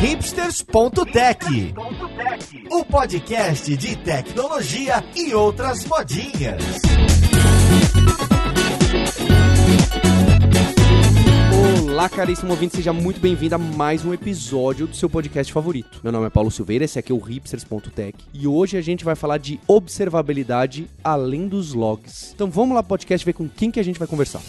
hipsters.tech, o podcast de tecnologia e outras modinhas. Olá, caríssimo ouvinte, seja muito bem-vindo a mais um episódio do seu podcast favorito. Meu nome é Paulo Silveira, esse aqui é o hipsters.tech e hoje a gente vai falar de observabilidade além dos logs. Então vamos lá, podcast, ver com quem que a gente vai conversar.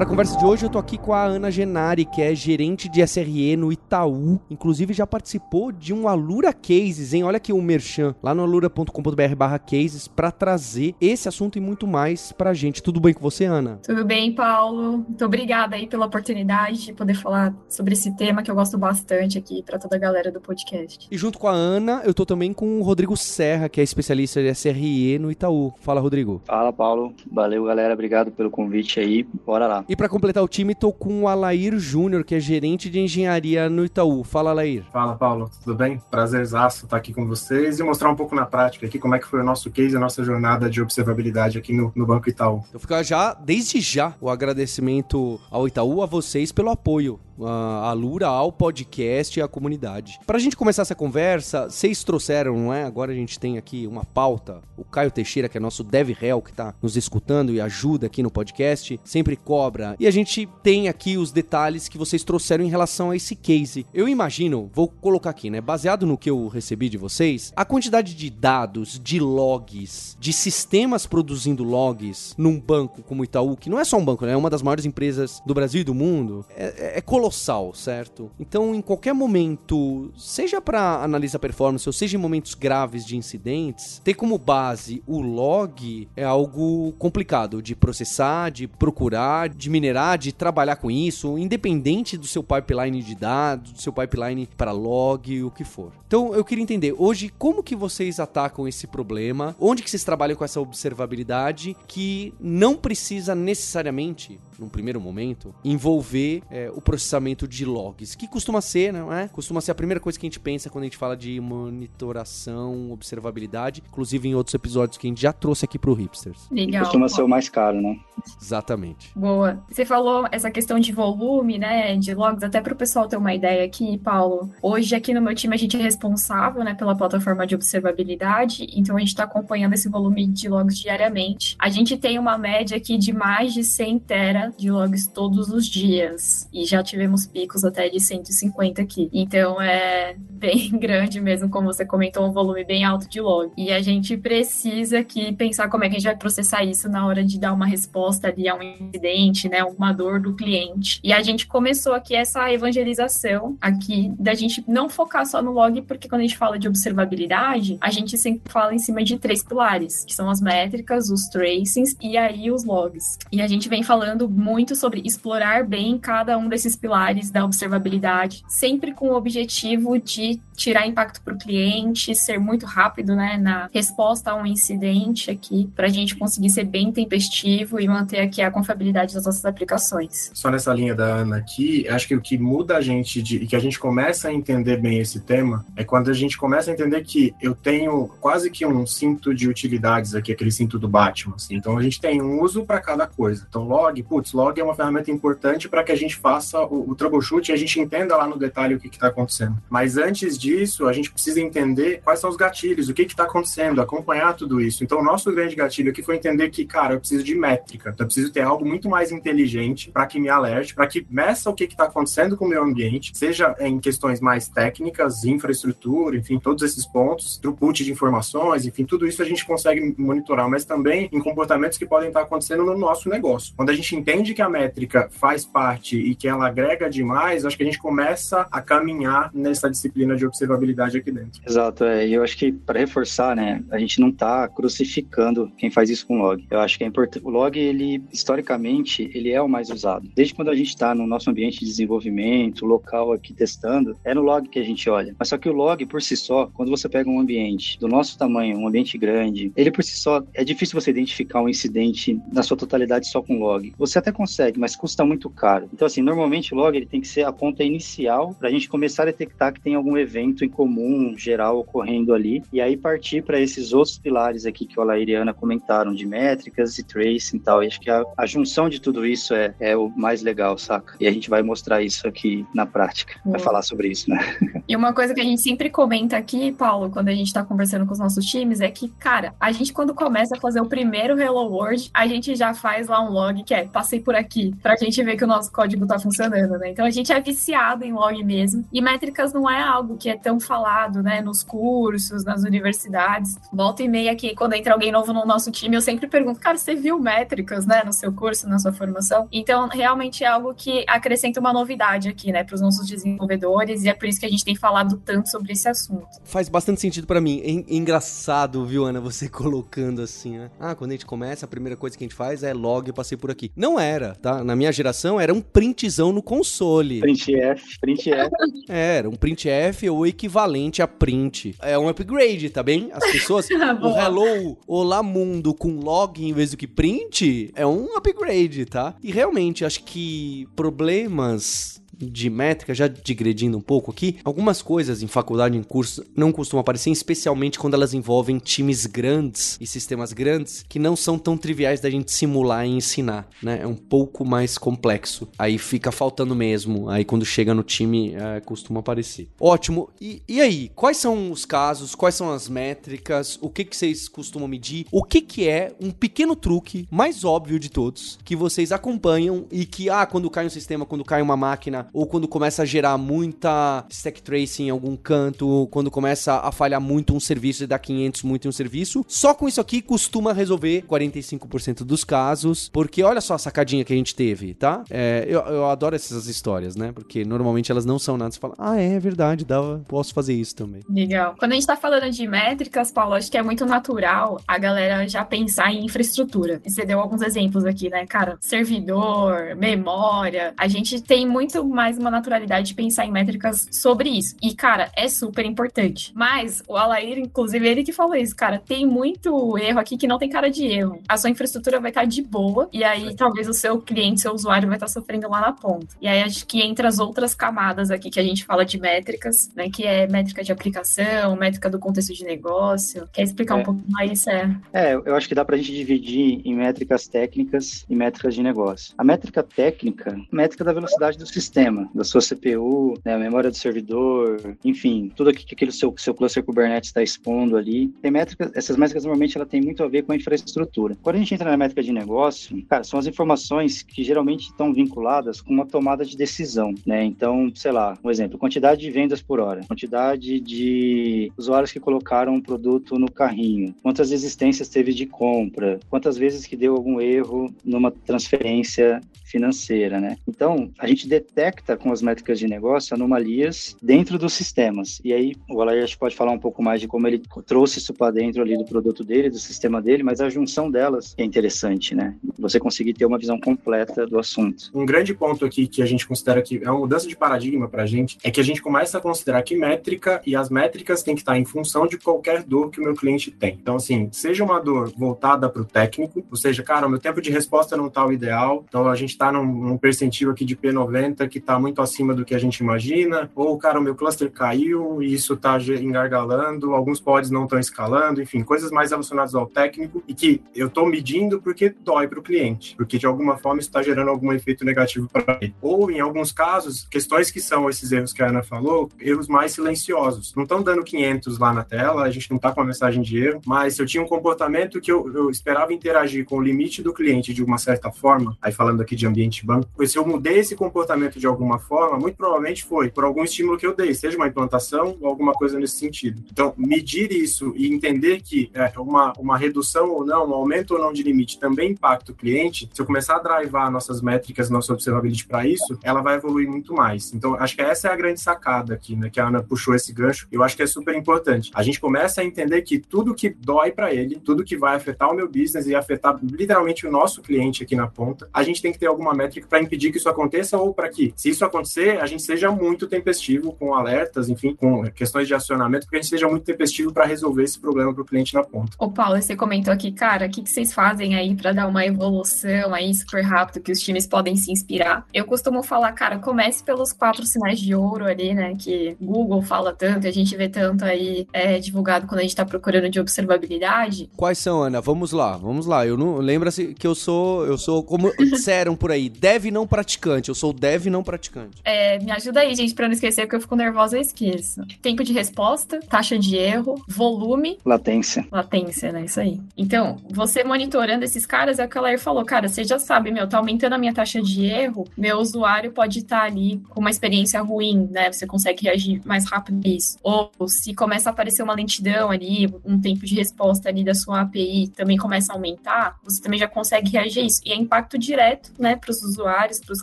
Para a conversa de hoje, eu tô aqui com a Ana Genari, que é gerente de SRE no Itaú. Inclusive, já participou de um Alura Cases, hein? Olha aqui o Merchan, lá no alura.com.br barra cases, para trazer esse assunto e muito mais pra gente. Tudo bem com você, Ana? Tudo bem, Paulo. Muito obrigada aí pela oportunidade de poder falar sobre esse tema que eu gosto bastante aqui para toda a galera do podcast. E junto com a Ana, eu tô também com o Rodrigo Serra, que é especialista de SRE no Itaú. Fala, Rodrigo. Fala, Paulo. Valeu, galera. Obrigado pelo convite aí. Bora lá. E para completar o time, tô com o Alair Júnior, que é gerente de engenharia no Itaú. Fala, Alair. Fala, Paulo. Tudo bem? Prazerzaço estar aqui com vocês e mostrar um pouco na prática aqui como é que foi o nosso case, a nossa jornada de observabilidade aqui no, no Banco Itaú. Então fica já, desde já, o agradecimento ao Itaú, a vocês pelo apoio a Lura ao podcast e à comunidade. Para a gente começar essa conversa, vocês trouxeram, não é? Agora a gente tem aqui uma pauta. O Caio Teixeira, que é nosso dev réu, que está nos escutando e ajuda aqui no podcast, sempre cobra. E a gente tem aqui os detalhes que vocês trouxeram em relação a esse case. Eu imagino, vou colocar aqui, né? Baseado no que eu recebi de vocês, a quantidade de dados, de logs, de sistemas produzindo logs num banco como o Itaú, que não é só um banco, né? É uma das maiores empresas do Brasil e do mundo, é, é colossal colossal, certo? Então, em qualquer momento, seja para analisar performance ou seja em momentos graves de incidentes, ter como base o log é algo complicado de processar, de procurar, de minerar, de trabalhar com isso, independente do seu pipeline de dados, do seu pipeline para log, o que for. Então, eu queria entender hoje como que vocês atacam esse problema, onde que vocês trabalham com essa observabilidade que não precisa necessariamente, num primeiro momento, envolver é, o processamento de logs, que costuma ser, não é? Costuma ser a primeira coisa que a gente pensa quando a gente fala de monitoração, observabilidade, inclusive em outros episódios que a gente já trouxe aqui pro Hipsters. Legal. Costuma ser o mais caro, né? Exatamente. Boa. Você falou essa questão de volume, né, de logs, até para o pessoal ter uma ideia aqui, Paulo. Hoje aqui no meu time a gente é responsável, né, pela plataforma de observabilidade, então a gente está acompanhando esse volume de logs diariamente. A gente tem uma média aqui de mais de 100 tera de logs todos os dias e já tivemos picos até de 150 aqui. Então é bem grande mesmo, como você comentou, um volume bem alto de log. E a gente precisa aqui pensar como é que a gente vai processar isso na hora de dar uma resposta ali a um incidente, né, uma dor do cliente. E a gente começou aqui essa evangelização aqui da gente não focar só no log, porque quando a gente fala de observabilidade, a gente sempre fala em cima de três pilares, que são as métricas, os tracings e aí os logs. E a gente vem falando muito sobre explorar bem cada um desses pilares da observabilidade, sempre com o objetivo de tirar impacto para o cliente, ser muito rápido né, na resposta a um incidente aqui, para a gente conseguir ser bem tempestivo e manter aqui a confiabilidade das nossas aplicações. Só nessa linha da Ana aqui, acho que o que muda a gente de, e que a gente começa a entender bem esse tema é quando a gente começa a entender que eu tenho quase que um cinto de utilidades aqui, aquele cinto do Batman. Assim. Então a gente tem um uso para cada coisa. Então log, putz, log é uma ferramenta importante para que a gente faça o, o troubleshoot e a gente entenda lá no detalhe o que está acontecendo. Mas antes disso, a gente precisa entender quais são os gatilhos, o que está acontecendo, acompanhar tudo isso. Então, o nosso grande gatilho aqui foi entender que, cara, eu preciso de métrica, eu preciso ter algo muito mais inteligente para que me alerte, para que meça o que está acontecendo com o meu ambiente, seja em questões mais técnicas, infraestrutura, enfim, todos esses pontos, throughput de informações, enfim, tudo isso a gente consegue monitorar, mas também em comportamentos que podem estar acontecendo no nosso negócio. Quando a gente entende que a métrica faz parte e que ela agrega demais, acho que a gente começa a caminhar nessa disciplina de observabilidade aqui dentro. Exato, é, e eu acho que para reforçar, né, a gente não está crucificando quem faz isso com log. Eu acho que é importante. O log, ele historicamente, ele é o mais usado. Desde quando a gente está no nosso ambiente de desenvolvimento, local aqui testando, é no log que a gente olha. Mas só que o log por si só, quando você pega um ambiente do nosso tamanho, um ambiente grande, ele por si só é difícil você identificar um incidente na sua totalidade só com log. Você até consegue, mas custa muito caro. Então, assim, normalmente o log ele tem que ser a ponta inicial para a gente começar a detectar que tem algum evento em comum, geral, ocorrendo ali, e aí partir para esses outros pilares aqui que o Alair e a Ana comentaram, de métricas e tracing e tal. E acho que a, a junção de tudo isso é, é o mais legal, saca? E a gente vai mostrar isso aqui na prática, vai falar sobre isso, né? E uma coisa que a gente sempre comenta aqui, Paulo, quando a gente está conversando com os nossos times, é que, cara, a gente quando começa a fazer o primeiro Hello World, a gente já faz lá um log que é passei por aqui, pra gente ver que o nosso código tá funcionando, né? Então a gente é viciado em log mesmo. E métricas não é algo que é tão falado, né, nos cursos, nas universidades. Volta e meia aqui, quando entra alguém novo no nosso time, eu sempre pergunto, cara, você viu métricas, né, no seu curso, na sua formação? Então, realmente é algo que acrescenta uma novidade aqui, né, para os nossos desenvolvedores, e é por isso que a gente tem falado tanto sobre esse assunto. Faz bastante sentido para mim. É engraçado, viu, Ana, você colocando assim, né? Ah, quando a gente começa, a primeira coisa que a gente faz é log, passei por aqui. Não era, tá? Na minha geração era um printzão no console. Print F, print F. É, era um print F ou equivalente a print. É um upgrade, tá bem? As pessoas, o hello, olá mundo com log em vez do que print, é um upgrade, tá? E realmente, acho que problemas de métrica, já digredindo um pouco aqui, algumas coisas em faculdade, em curso, não costumam aparecer, especialmente quando elas envolvem times grandes e sistemas grandes que não são tão triviais da gente simular e ensinar, né? É um pouco mais complexo. Aí fica faltando mesmo. Aí quando chega no time, é, costuma aparecer. Ótimo. E, e aí, quais são os casos? Quais são as métricas? O que, que vocês costumam medir? O que, que é um pequeno truque mais óbvio de todos que vocês acompanham e que, ah, quando cai um sistema, quando cai uma máquina, ou quando começa a gerar muita stack tracing em algum canto, quando começa a falhar muito um serviço e dá 500 muito em um serviço. Só com isso aqui costuma resolver 45% dos casos, porque olha só a sacadinha que a gente teve, tá? É, eu, eu adoro essas histórias, né? Porque normalmente elas não são nada. Você fala, ah, é, é verdade, dava, posso fazer isso também. Legal. Quando a gente tá falando de métricas, Paulo, acho que é muito natural a galera já pensar em infraestrutura. E você deu alguns exemplos aqui, né, cara? Servidor, memória. A gente tem muito mais uma naturalidade de pensar em métricas sobre isso. E, cara, é super importante. Mas o Alair, inclusive, ele que falou isso, cara, tem muito erro aqui que não tem cara de erro. A sua infraestrutura vai estar de boa, e aí talvez o seu cliente, seu usuário vai estar sofrendo lá na ponta. E aí acho que entra as outras camadas aqui que a gente fala de métricas, né? Que é métrica de aplicação, métrica do contexto de negócio. Quer explicar é. um pouco mais? É. é, eu acho que dá pra gente dividir em métricas técnicas e métricas de negócio. A métrica técnica, métrica da velocidade do sistema sistema, da sua CPU, né, a memória do servidor, enfim, tudo aqui que aquele seu, seu cluster Kubernetes está expondo ali. Tem métricas, essas métricas normalmente ela tem muito a ver com a infraestrutura. Quando a gente entra na métrica de negócio, cara, são as informações que geralmente estão vinculadas com uma tomada de decisão, né? Então, sei lá, um exemplo, quantidade de vendas por hora, quantidade de usuários que colocaram um produto no carrinho, quantas existências teve de compra, quantas vezes que deu algum erro numa transferência financeira, né? Então, a gente detecta com as métricas de negócio anomalias dentro dos sistemas. E aí, o Alair pode falar um pouco mais de como ele trouxe isso para dentro ali do produto dele, do sistema dele, mas a junção delas é interessante, né? Você conseguir ter uma visão completa do assunto. Um grande ponto aqui que a gente considera que é uma mudança de paradigma para a gente é que a gente começa a considerar que métrica e as métricas têm que estar em função de qualquer dor que o meu cliente tem. Então, assim, seja uma dor voltada para o técnico, ou seja, cara, o meu tempo de resposta não está o ideal, então a gente está num, num, percentil aqui de P90 que está muito acima do que a gente imagina, ou, cara, o meu cluster caiu e isso está engargalando, alguns pods não estão escalando, enfim, coisas mais relacionadas ao técnico e que eu estou medindo porque dói para o cliente, porque de alguma forma está gerando algum efeito negativo para ele. Ou, em alguns casos, questões que são esses erros que a Ana falou, erros mais silenciosos. Não estão dando 500 lá na tela, a gente não está com a mensagem de erro, mas eu tinha um comportamento que eu, eu esperava interagir com o limite do cliente de uma certa forma, aí falando aqui de ambiente banco, se eu mudei esse comportamento de alguma forma, muito provavelmente foi por algum estímulo que eu dei, seja uma implantação ou alguma coisa nesse sentido. Então, medir isso e entender que é, uma, uma redução ou não, um aumento ou não de limite também impacta o cliente, se eu começar a drivar nossas métricas, nossa observabilidade para isso, ela vai evoluir muito mais. Então, acho que essa é a grande sacada aqui, né, que a Ana puxou esse gancho, eu acho que é super importante. A gente começa a entender que tudo que dói para ele, tudo que vai afetar o meu business e afetar literalmente o nosso cliente aqui na ponta, a gente tem que ter alguma métrica para impedir que isso aconteça ou para que, se isso acontecer, a gente seja muito tempestivo com alertas, enfim, com questões de acionamento, porque a gente seja muito tempestivo para resolver esse problema para o cliente na ponta. Ô, Paulo, você comentou aqui, cara, o que, que vocês fazem aí para dar uma evolução aí super rápido que os times podem se inspirar? Eu costumo falar, cara, comece pelos quatro sinais de ouro ali, né? Que Google fala tanto, a gente vê tanto aí é, divulgado quando a gente está procurando de observabilidade. Quais são, Ana? Vamos lá, vamos lá. Eu não lembra-se que eu sou, eu sou como disseram por aí, dev não praticante. Eu sou dev não praticante. É, me ajuda aí, gente, para não esquecer, porque eu fico nervosa e esqueço. Tempo de resposta, taxa de erro, volume, latência. Latência, né? Isso aí. Então, você monitorando esses caras, é o que a Lair falou, cara, você já sabe, meu, tá aumentando a minha taxa de erro, meu usuário pode estar tá ali com uma experiência ruim, né? Você consegue reagir mais rápido nisso. Ou se começa a aparecer uma lentidão ali, um tempo de resposta ali da sua API também começa a aumentar, você também já consegue reagir a isso. E é impacto direto, né, para os usuários, para os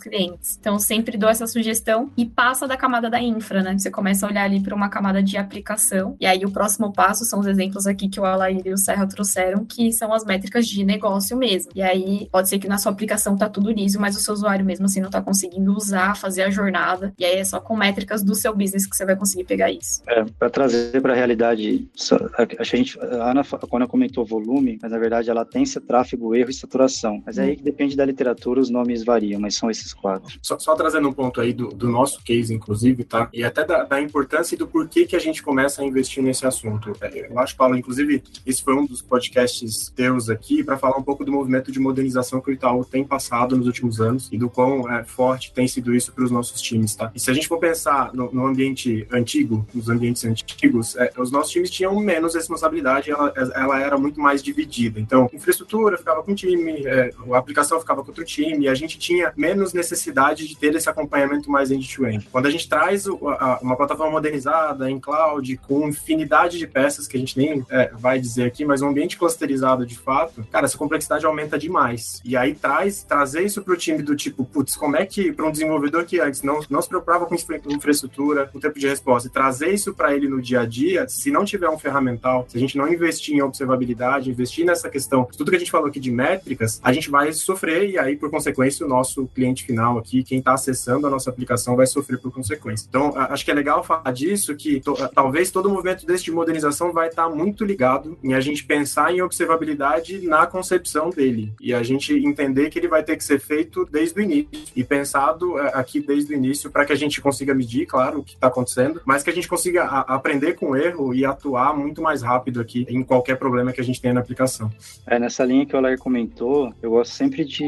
clientes. Então, sempre dou essa sugestão e passa da camada da infra, né? Você começa a olhar ali para uma camada de aplicação. E aí, o próximo passo são os exemplos aqui que o Alair e o Serra trouxeram, que são as métricas de negócio mesmo. E aí, pode ser que na sua aplicação tá tudo liso, mas o seu usuário mesmo assim não tá conseguindo usar, fazer a jornada. E aí é só com métricas do seu business que você vai conseguir pegar isso. É, para trazer para a realidade, acho que a gente, a Ana, quando comentou volume, mas na verdade a latência, tráfego, erro e saturação. Mas aí que depende da literatura, os nomes variam, mas são esses quatro. Só, só trazendo um ponto aí do, do, nosso case, inclusive, tá? E até da, da, importância e do porquê que a gente começa a investir nesse assunto. É, eu acho, Paulo, inclusive, esse foi um dos podcasts teus aqui para falar um pouco do movimento de modernização que o Itaú tem passado nos últimos anos e do quão é, forte tem sido isso para os nossos times, tá? E se a gente for pensar no, no ambiente antigo, nos ambientes antigos, é, os nossos times tinham menos responsabilidade, ela, ela era muito mais dividida. Então, infraestrutura ficava com o time, é, a aplicação ficava com outro time, e a gente tinha menos necessidade de ter esse acompanhamento mais end-to-end. -end. Quando a gente traz o, a, uma plataforma modernizada em cloud, com infinidade de peças que a gente nem é, vai dizer aqui, mas um ambiente clusterizado de fato, cara, essa complexidade aumenta demais. E aí traz, trazer isso para o time do tipo, putz, como é que para um desenvolvedor que antes não, não se preocupava com infraestrutura, com tempo de resposta, e trazer isso para ele no dia a dia, se não tiver um ferramental, se a gente não investir em observabilidade, investir nessa questão, tudo que a gente falou aqui de métricas, a gente vai sofrer e aí, por consequência, o nosso cliente final aqui, quem está acessando a nossa aplicação, vai sofrer por consequência. Então, acho que é legal falar disso, que to, talvez todo movimento desse de modernização vai estar tá muito ligado em a gente pensar em observabilidade na concepção dele e a gente entender que ele vai ter que ser feito desde o início e pensado é, aqui desde o início para que a gente consiga medir, claro, o que está acontecendo, mas que a gente consiga a, aprender com o erro e atuar muito mais rápido aqui em qualquer problema que a gente tenha na aplicação. É, nessa linha que o Alair comentou, eu gosto sempre de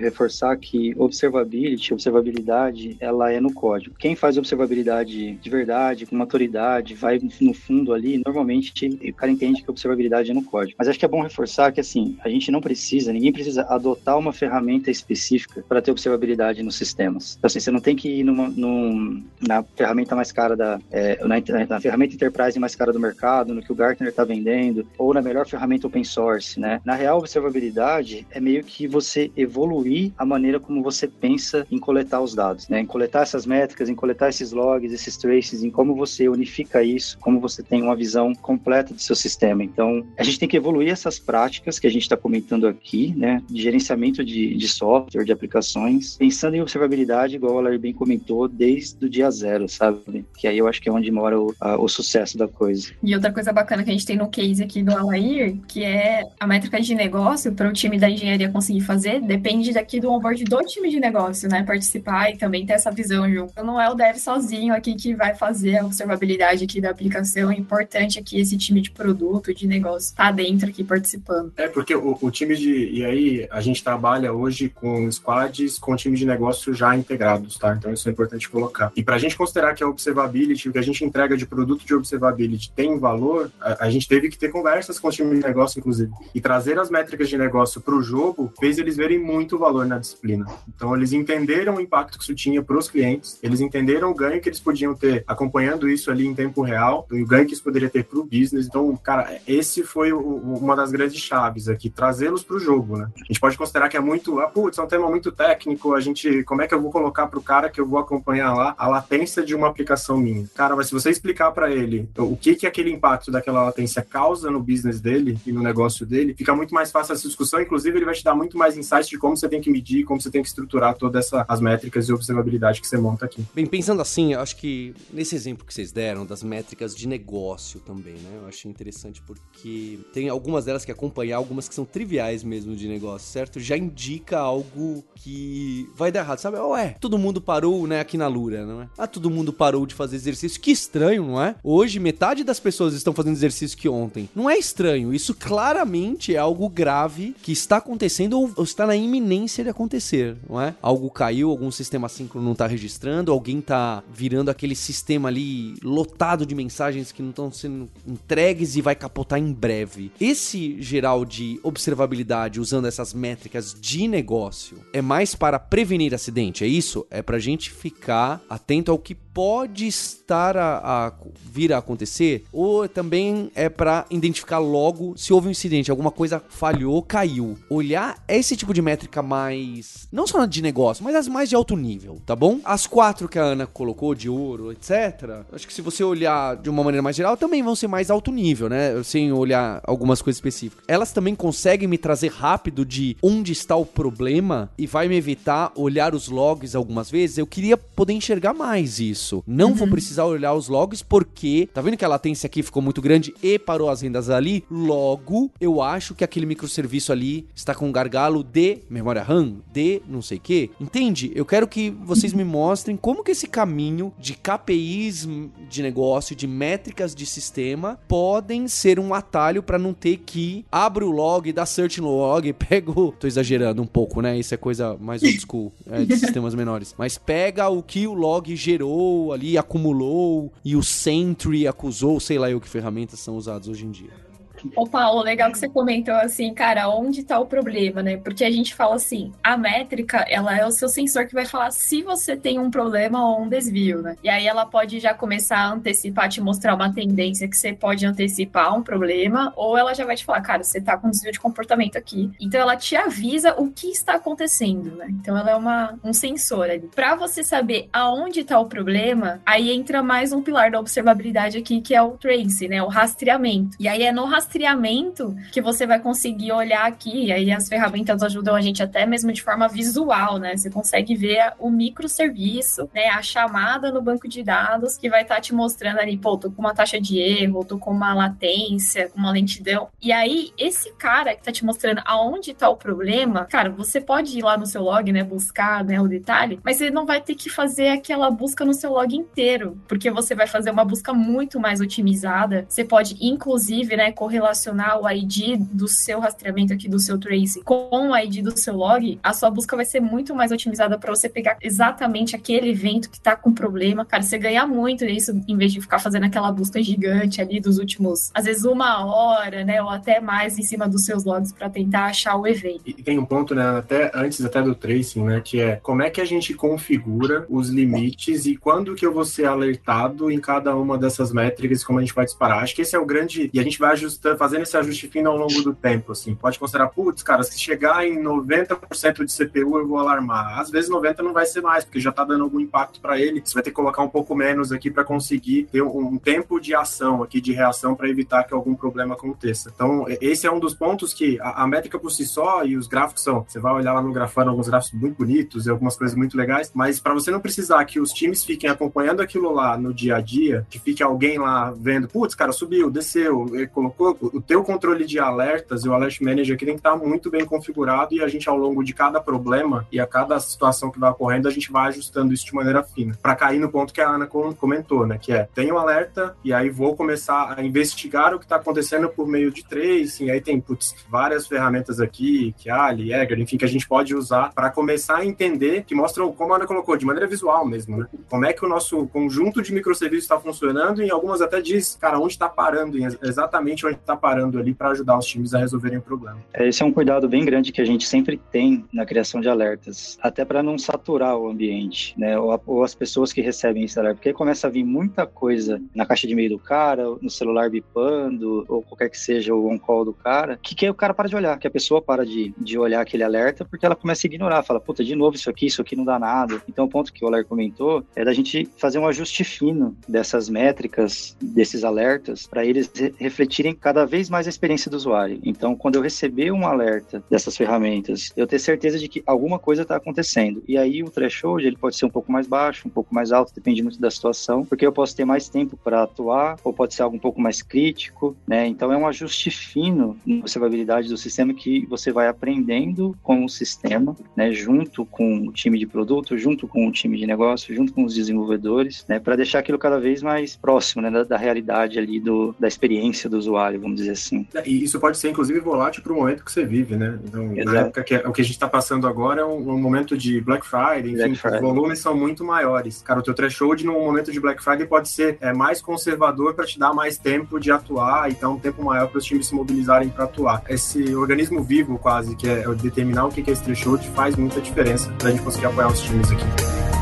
reforçar que observability, observabilidade, ela é no código. Quem faz observabilidade de verdade, com maturidade, vai no fundo ali, normalmente o cara entende que observabilidade é no código. Mas acho que é bom reforçar que, assim, a gente não precisa, ninguém precisa adotar uma ferramenta específica para ter observabilidade nos sistemas. Então, assim, você não tem que ir numa, num, na ferramenta mais cara da, é, na, na ferramenta enterprise mais cara do mercado, no que o Gartner está vendendo, ou na melhor ferramenta open source, né? Na real, observabilidade é meio que você evoluir a maneira como você pensa em coletar os dados, né? Em coletar essas métricas, em coletar esses logs, esses traces, em como você unifica isso, como você tem uma visão completa do seu sistema. Então, a gente tem que evoluir essas práticas que a gente está comentando aqui, né? De gerenciamento de, de software, de aplicações, pensando em observabilidade, igual o Larry bem comentou, desde o dia zero, sabe? Que aí eu acho que é onde mora o, a, o sucesso da coisa. E outra coisa bacana que a gente tem no case aqui do Alair, que é a métrica de negócio para o time da engenharia conseguir fazer, depende daqui do onboard do time de negócio, né? Participar e também ter essa visão junto. Não é o dev sozinho aqui que vai fazer a observabilidade aqui da aplicação. É importante aqui esse time de produto, de negócio, tá dentro aqui participando. É, porque o, o time de. E aí, a gente trabalha hoje com squads com time de negócio já integrados, tá? Então isso é importante colocar. E para a gente considerar que a observability, o que a gente entrega de produto de observability tem valor, a, a gente teve que ter conversas com o time de negócio, inclusive. E trazer as métricas de negócio para o jogo fez eles verem muito valor na disciplina. Então eles entenderam o impacto que isso tinha para os clientes, eles entenderam o ganho que eles podiam ter acompanhando isso ali em tempo real, o ganho que isso poderia ter para o business. Então, cara, esse foi o, uma das grandes chaves aqui, trazê-los para o jogo, né? A gente pode considerar que é muito, ah, putz, é um tema muito técnico, a gente, como é que eu vou colocar para o cara que eu vou acompanhar lá a latência de uma aplicação minha? Cara, mas se você explicar para ele o que que aquele impacto daquela latência causa no business dele e no negócio dele, fica muito mais fácil essa discussão, inclusive ele vai te dar muito mais insights de como você tem que medir, como você tem que estruturar todas as métricas e observabilidade que você monta aqui. Bem, pensando assim, eu acho que nesse exemplo que vocês deram das métricas de negócio também, né? Eu achei interessante porque tem algumas delas que acompanhar, algumas que são triviais mesmo de negócio, certo? Já indica algo que vai dar errado, sabe? Ué, todo mundo parou, né, aqui na Lura, não é? Ah, todo mundo parou de fazer exercício. Que estranho, não é? Hoje, metade das pessoas estão fazendo exercício que ontem. Não é estranho, isso claramente é algo grave que está acontecendo ou está na iminência de acontecer, não é? Algo caiu, algum sistema síncrono não está registrando, alguém está virando aquele sistema ali lotado de mensagens que não estão sendo entregues e vai capotar em breve. Esse geral de observabilidade usando essas métricas de negócio é mais para prevenir acidente, é isso? É para a gente ficar atento ao que pode estar a, a, vir a acontecer, ou também é para identificar logo se houve um incidente, alguma coisa falhou, caiu. Olhar esse tipo de métrica mais. não só de negócio, mas as mais de alto nível, tá bom? As quatro que a Ana colocou, de ouro, etc. Acho que se você olhar de uma maneira mais geral, também vão ser mais alto nível, né? Sem olhar algumas coisas específicas. Elas também conseguem me trazer rápido de onde está o problema e vai me evitar olhar os logs algumas vezes. Eu queria poder enxergar mais isso isso. Não uhum. vou precisar olhar os logs porque, tá vendo que a latência aqui ficou muito grande e parou as rendas ali? Logo, eu acho que aquele microserviço ali está com um gargalo de memória RAM, de não sei o que. Entende? Eu quero que vocês me mostrem como que esse caminho de KPIs de negócio, de métricas de sistema, podem ser um atalho para não ter que abre o log, dá search no log, pego, tô exagerando um pouco, né? Isso é coisa mais old school, é, de sistemas menores. Mas pega o que o log gerou ali, acumulou e o Sentry acusou, sei lá eu que ferramentas são usadas hoje em dia. Ô, Paulo, legal que você comentou assim, cara, onde tá o problema, né? Porque a gente fala assim, a métrica, ela é o seu sensor que vai falar se você tem um problema ou um desvio, né? E aí ela pode já começar a antecipar, te mostrar uma tendência que você pode antecipar um problema, ou ela já vai te falar, cara, você tá com desvio de comportamento aqui. Então ela te avisa o que está acontecendo, né? Então ela é uma, um sensor ali. Pra você saber aonde tá o problema, aí entra mais um pilar da observabilidade aqui, que é o trace, né? O rastreamento. E aí é no rastreamento rastreamento que você vai conseguir olhar aqui, e aí as ferramentas ajudam a gente até mesmo de forma visual, né? Você consegue ver o microserviço, né? A chamada no banco de dados que vai estar tá te mostrando ali, pô, tô com uma taxa de erro, tô com uma latência, com uma lentidão. E aí, esse cara que tá te mostrando aonde tá o problema, cara, você pode ir lá no seu log, né? Buscar né, o detalhe, mas você não vai ter que fazer aquela busca no seu log inteiro, porque você vai fazer uma busca muito mais otimizada. Você pode, inclusive, né, correr correlacionar o ID do seu rastreamento aqui do seu trace com o ID do seu log, a sua busca vai ser muito mais otimizada para você pegar exatamente aquele evento que está com problema. Cara, você ganhar muito nisso em vez de ficar fazendo aquela busca gigante ali dos últimos, às vezes uma hora, né, ou até mais em cima dos seus logs para tentar achar o evento. E tem um ponto, né, até antes até do tracing, né, que é como é que a gente configura os limites e quando que eu vou ser alertado em cada uma dessas métricas, como a gente vai disparar. Acho que esse é o grande e a gente vai ajustar fazendo esse ajuste fino ao longo do tempo, assim. Pode considerar, putz, cara, se chegar em 90% de CPU, eu vou alarmar. Às vezes 90 não vai ser mais, porque já tá dando algum impacto para ele. Você vai ter que colocar um pouco menos aqui para conseguir ter um tempo de ação aqui, de reação, para evitar que algum problema aconteça. Então, esse é um dos pontos que a, a métrica por si só e os gráficos são. Você vai olhar lá no Grafano alguns gráficos muito bonitos e algumas coisas muito legais, mas para você não precisar que os times fiquem acompanhando aquilo lá no dia a dia, que fique alguém lá vendo, putz, cara, subiu, desceu, colocou o teu controle de alertas e o Alert Manager aqui tem que estar muito bem configurado e a gente, ao longo de cada problema e a cada situação que vai ocorrendo, a gente vai ajustando isso de maneira fina. Para cair no ponto que a Ana comentou, né? Que é, tem um alerta e aí vou começar a investigar o que está acontecendo por meio de tracing, aí tem, putz, várias ferramentas aqui, Kiali, Egger, enfim, que a gente pode usar para começar a entender, que mostram, como a Ana colocou, de maneira visual mesmo, né? Como é que o nosso conjunto de microserviços está funcionando e algumas até diz, cara, onde está parando, exatamente onde está parando ali para ajudar os times a resolverem o problema. É, esse é um cuidado bem grande que a gente sempre tem na criação de alertas, até para não saturar o ambiente, né? Ou, ou, as pessoas que recebem esse alerta, porque começa a vir muita coisa na caixa de e-mail do cara, no celular bipando, ou qualquer que seja o on-call do cara, que, que o cara para de olhar, que a pessoa para de, de olhar aquele alerta porque ela começa a ignorar, fala, puta, de novo isso aqui, isso aqui não dá nada. Então o ponto que o Oler comentou é da gente fazer um ajuste fino dessas métricas, desses alertas, para eles refletirem cada cada vez mais a experiência do usuário. Então, quando eu receber um alerta dessas ferramentas, eu ter certeza de que alguma coisa está acontecendo. E aí o threshold ele pode ser um pouco mais baixo, um pouco mais alto, depende muito da situação, porque eu posso ter mais tempo para atuar, ou pode ser algo um pouco mais crítico, né? Então é um ajuste fino na observabilidade do sistema que você vai aprendendo com o sistema, né? Junto com o time de produto, junto com o time de negócio, junto com os desenvolvedores, né? Para deixar aquilo cada vez mais próximo, né? Da, da realidade ali do, da experiência do usuário, vamos dizer assim. E isso pode ser inclusive volátil para o momento que você vive, né? Então, Exato. na época que o que a gente está passando agora é um, um, momento de Black Friday, enfim, Black Friday. os volumes são muito maiores. Cara, o teu threshold no momento de Black Friday pode ser é, mais conservador para te dar mais tempo de atuar, então um tempo maior para os times se mobilizarem para atuar. Esse organismo vivo, quase, que é determinar o que é esse threshold, faz muita diferença para a gente conseguir apoiar os times aqui.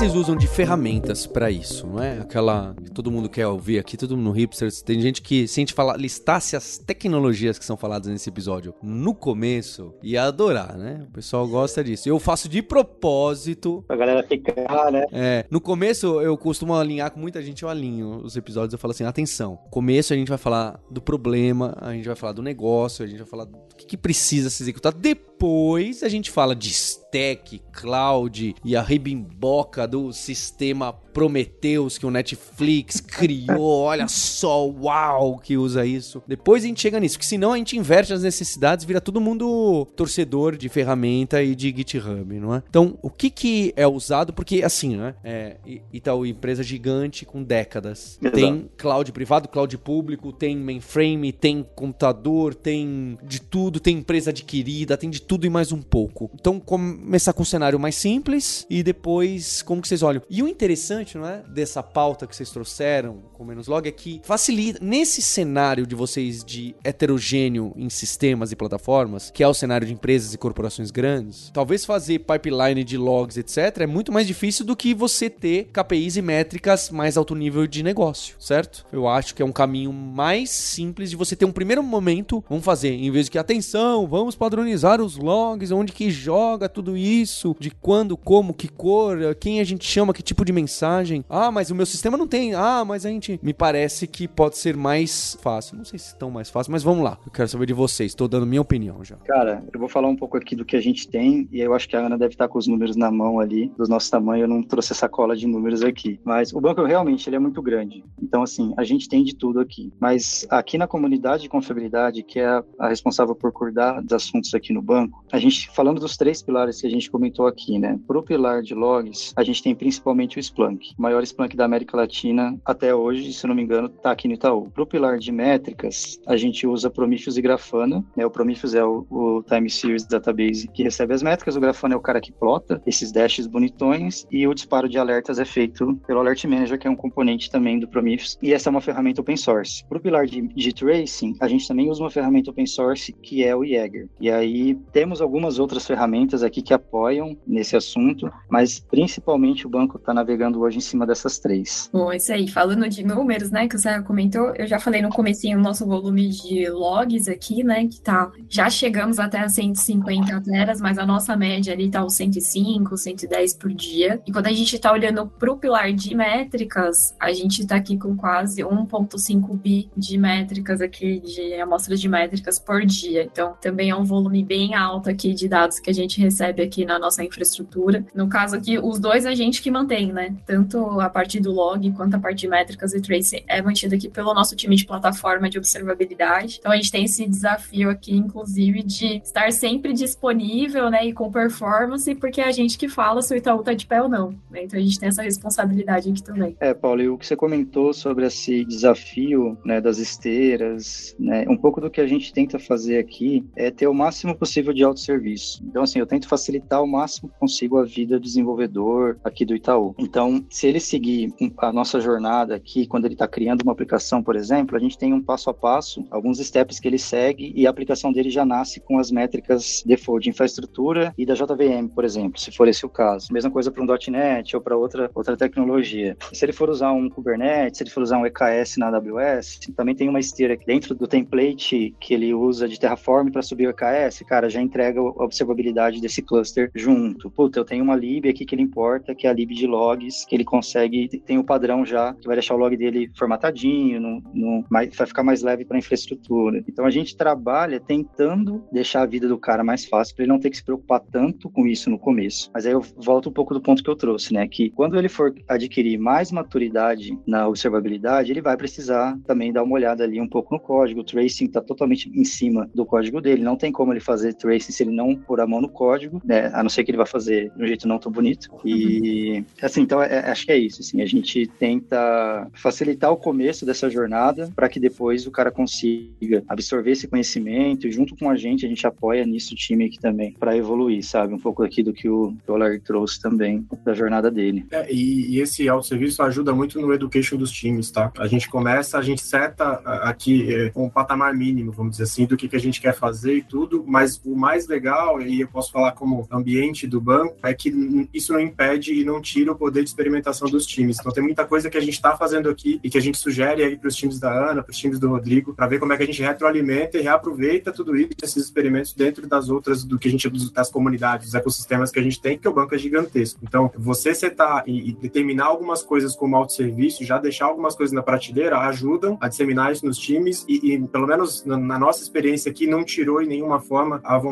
Vocês usam de ferramentas para isso, não é? Aquela que todo mundo quer ouvir aqui, todo mundo no hipsters. Tem gente que, se a gente falar, listasse as tecnologias que são faladas nesse episódio no começo, ia adorar, né? O pessoal gosta disso. Eu faço de propósito. Pra galera ficar, né? É. No começo, eu costumo alinhar com muita gente, eu alinho os episódios, eu falo assim: atenção. Começo a gente vai falar do problema, a gente vai falar do negócio, a gente vai falar do que, que precisa se executar. Depois a gente fala de stack, cloud e a ribimboca do sistema Prometheus que o Netflix criou. Olha só, uau, que usa isso. Depois a gente chega nisso, que senão a gente inverte as necessidades, vira todo mundo torcedor de ferramenta e de GitHub, não é? Então, o que que é usado? Porque assim, né? É, Itaú, empresa gigante com décadas. Exato. Tem cloud privado, cloud público, tem mainframe, tem computador, tem de tudo, tem empresa adquirida, tem de tudo e mais um pouco. Então, começar com um cenário mais simples e depois como que vocês olham. E o interessante, não é, dessa pauta que vocês trouxeram com menos log é que facilita nesse cenário de vocês de heterogêneo em sistemas e plataformas, que é o cenário de empresas e corporações grandes, talvez fazer pipeline de logs, etc, é muito mais difícil do que você ter KPIs e métricas mais alto nível de negócio, certo? Eu acho que é um caminho mais simples de você ter um primeiro momento, vamos fazer, em vez de que atenção, vamos padronizar os logs, onde que joga tudo isso, de quando, como, que cor, quem a gente chama, que tipo de mensagem. Ah, mas o meu sistema não tem. Ah, mas a gente. Me parece que pode ser mais fácil. Não sei se tão mais fácil, mas vamos lá. Eu quero saber de vocês. Estou dando minha opinião já. Cara, eu vou falar um pouco aqui do que a gente tem. E eu acho que a Ana deve estar com os números na mão ali, dos nossos tamanhos. Eu não trouxe essa cola de números aqui. Mas o banco realmente ele é muito grande. Então, assim, a gente tem de tudo aqui. Mas aqui na comunidade de confiabilidade, que é a responsável por cuidar dos assuntos aqui no banco, a gente, falando dos três pilares que a gente comentou aqui, né? Pro pilar de logs, a gente tem principalmente o Splunk, o maior Splunk da América Latina até hoje, se não me engano, está aqui no Itaú. Para o pilar de métricas, a gente usa Prometheus e Grafana. Né? O Prometheus é o, o, Time Series Database que recebe as métricas, o Grafana é o cara que plota esses dashes bonitões e o disparo de alertas é feito pelo Alert Manager, que é um componente também do Prometheus. E essa é uma ferramenta open source. Para o pilar de, de tracing, a gente também usa uma ferramenta open source que é o Jaeger. E aí temos algumas outras ferramentas aqui que apoiam nesse assunto, mas principalmente o banco está navegando hoje em cima dessas três. Bom, isso aí. Falando de números, né, que você comentou, eu já falei no comecinho o nosso volume de logs aqui, né, que tá, já chegamos até 150 teras, mas a nossa média ali tá os 105, 110 por dia. E quando a gente tá olhando pro pilar de métricas, a gente tá aqui com quase 1.5 bi de métricas aqui, de amostras de métricas por dia. Então, também é um volume bem alto aqui de dados que a gente recebe aqui na nossa infraestrutura. No caso aqui, os dois a gente que mantém, né? Tanto a parte do log quanto a parte de métricas e tracing é mantida aqui pelo nosso time de plataforma de observabilidade. Então a gente tem esse desafio aqui, inclusive, de estar sempre disponível, né, e com performance, porque é a gente que fala se o Itaú tá de pé ou não. Né? Então a gente tem essa responsabilidade aqui também. É, Paulo, e o que você comentou sobre esse desafio, né, das esteiras, né, um pouco do que a gente tenta fazer aqui é ter o máximo possível de autosserviço. Então, assim, eu tento facilitar o máximo que consigo a vida do desenvolvedor aqui do Itaú. Então, se ele seguir a nossa jornada aqui, quando ele está criando uma aplicação, por exemplo, a gente tem um passo a passo, alguns steps que ele segue e a aplicação dele já nasce com as métricas default de infraestrutura e da JVM, por exemplo, se for esse o caso. Mesma coisa para um .NET ou para outra, outra tecnologia. Se ele for usar um Kubernetes, se ele for usar um EKS na AWS, também tem uma esteira aqui dentro do template que ele usa de Terraform para subir o EKS, cara, já entrega a observabilidade desse cluster junto. Puta, eu tenho uma lib aqui que ele importa, que é a lib de logs, que ele consegue, tem o padrão já, que vai deixar o log dele formatadinho, no, no, vai ficar mais leve para a infraestrutura. Então a gente trabalha tentando deixar a vida do cara mais fácil, para ele não ter que se preocupar tanto com isso no começo. Mas aí eu volto um pouco do ponto que eu trouxe, né? Que quando ele for adquirir mais maturidade na observabilidade, ele vai precisar também dar uma olhada ali um pouco no código. O tracing está totalmente em cima do código dele. Não tem como ele fazer tracing se ele não pôr a mão no código, né? A não ser que ele vá fazer de um jeito não tão bonito. E assim, então é, acho que é isso. Assim, a gente tenta facilitar o começo dessa jornada para que depois o cara consiga absorver esse conhecimento e junto com a gente a gente apoia nisso o time aqui também para evoluir, sabe? Um pouco aqui do que o, que o Larry trouxe também da jornada dele. É, e, e, esse autosserviço ajuda muito no education dos times, tá? A gente começa, a gente seta aqui é, um patamar mínimo, vamos dizer assim, do que, que a gente quer fazer e tudo, mas o mais legal, e eu posso falar como ambiente do banco, é que isso não impede e não tira o poder de experimentação dos times. Então tem muita coisa que a gente está fazendo aqui e que a gente sugere aí para os times da Ana, para os times do Rodrigo, para ver como é que a gente retroalimenta e reaproveita tudo isso, esses experimentos dentro das outras, do que a gente das comunidades, dos ecossistemas que a gente tem, que o banco é gigantesco. Então, você setar e, determinar algumas coisas como autosserviço, já deixar algumas coisas na prateleira, ajudam a disseminar isso nos times e, e pelo menos na, na, nossa experiência aqui, não tirou em nenhuma forma a vontade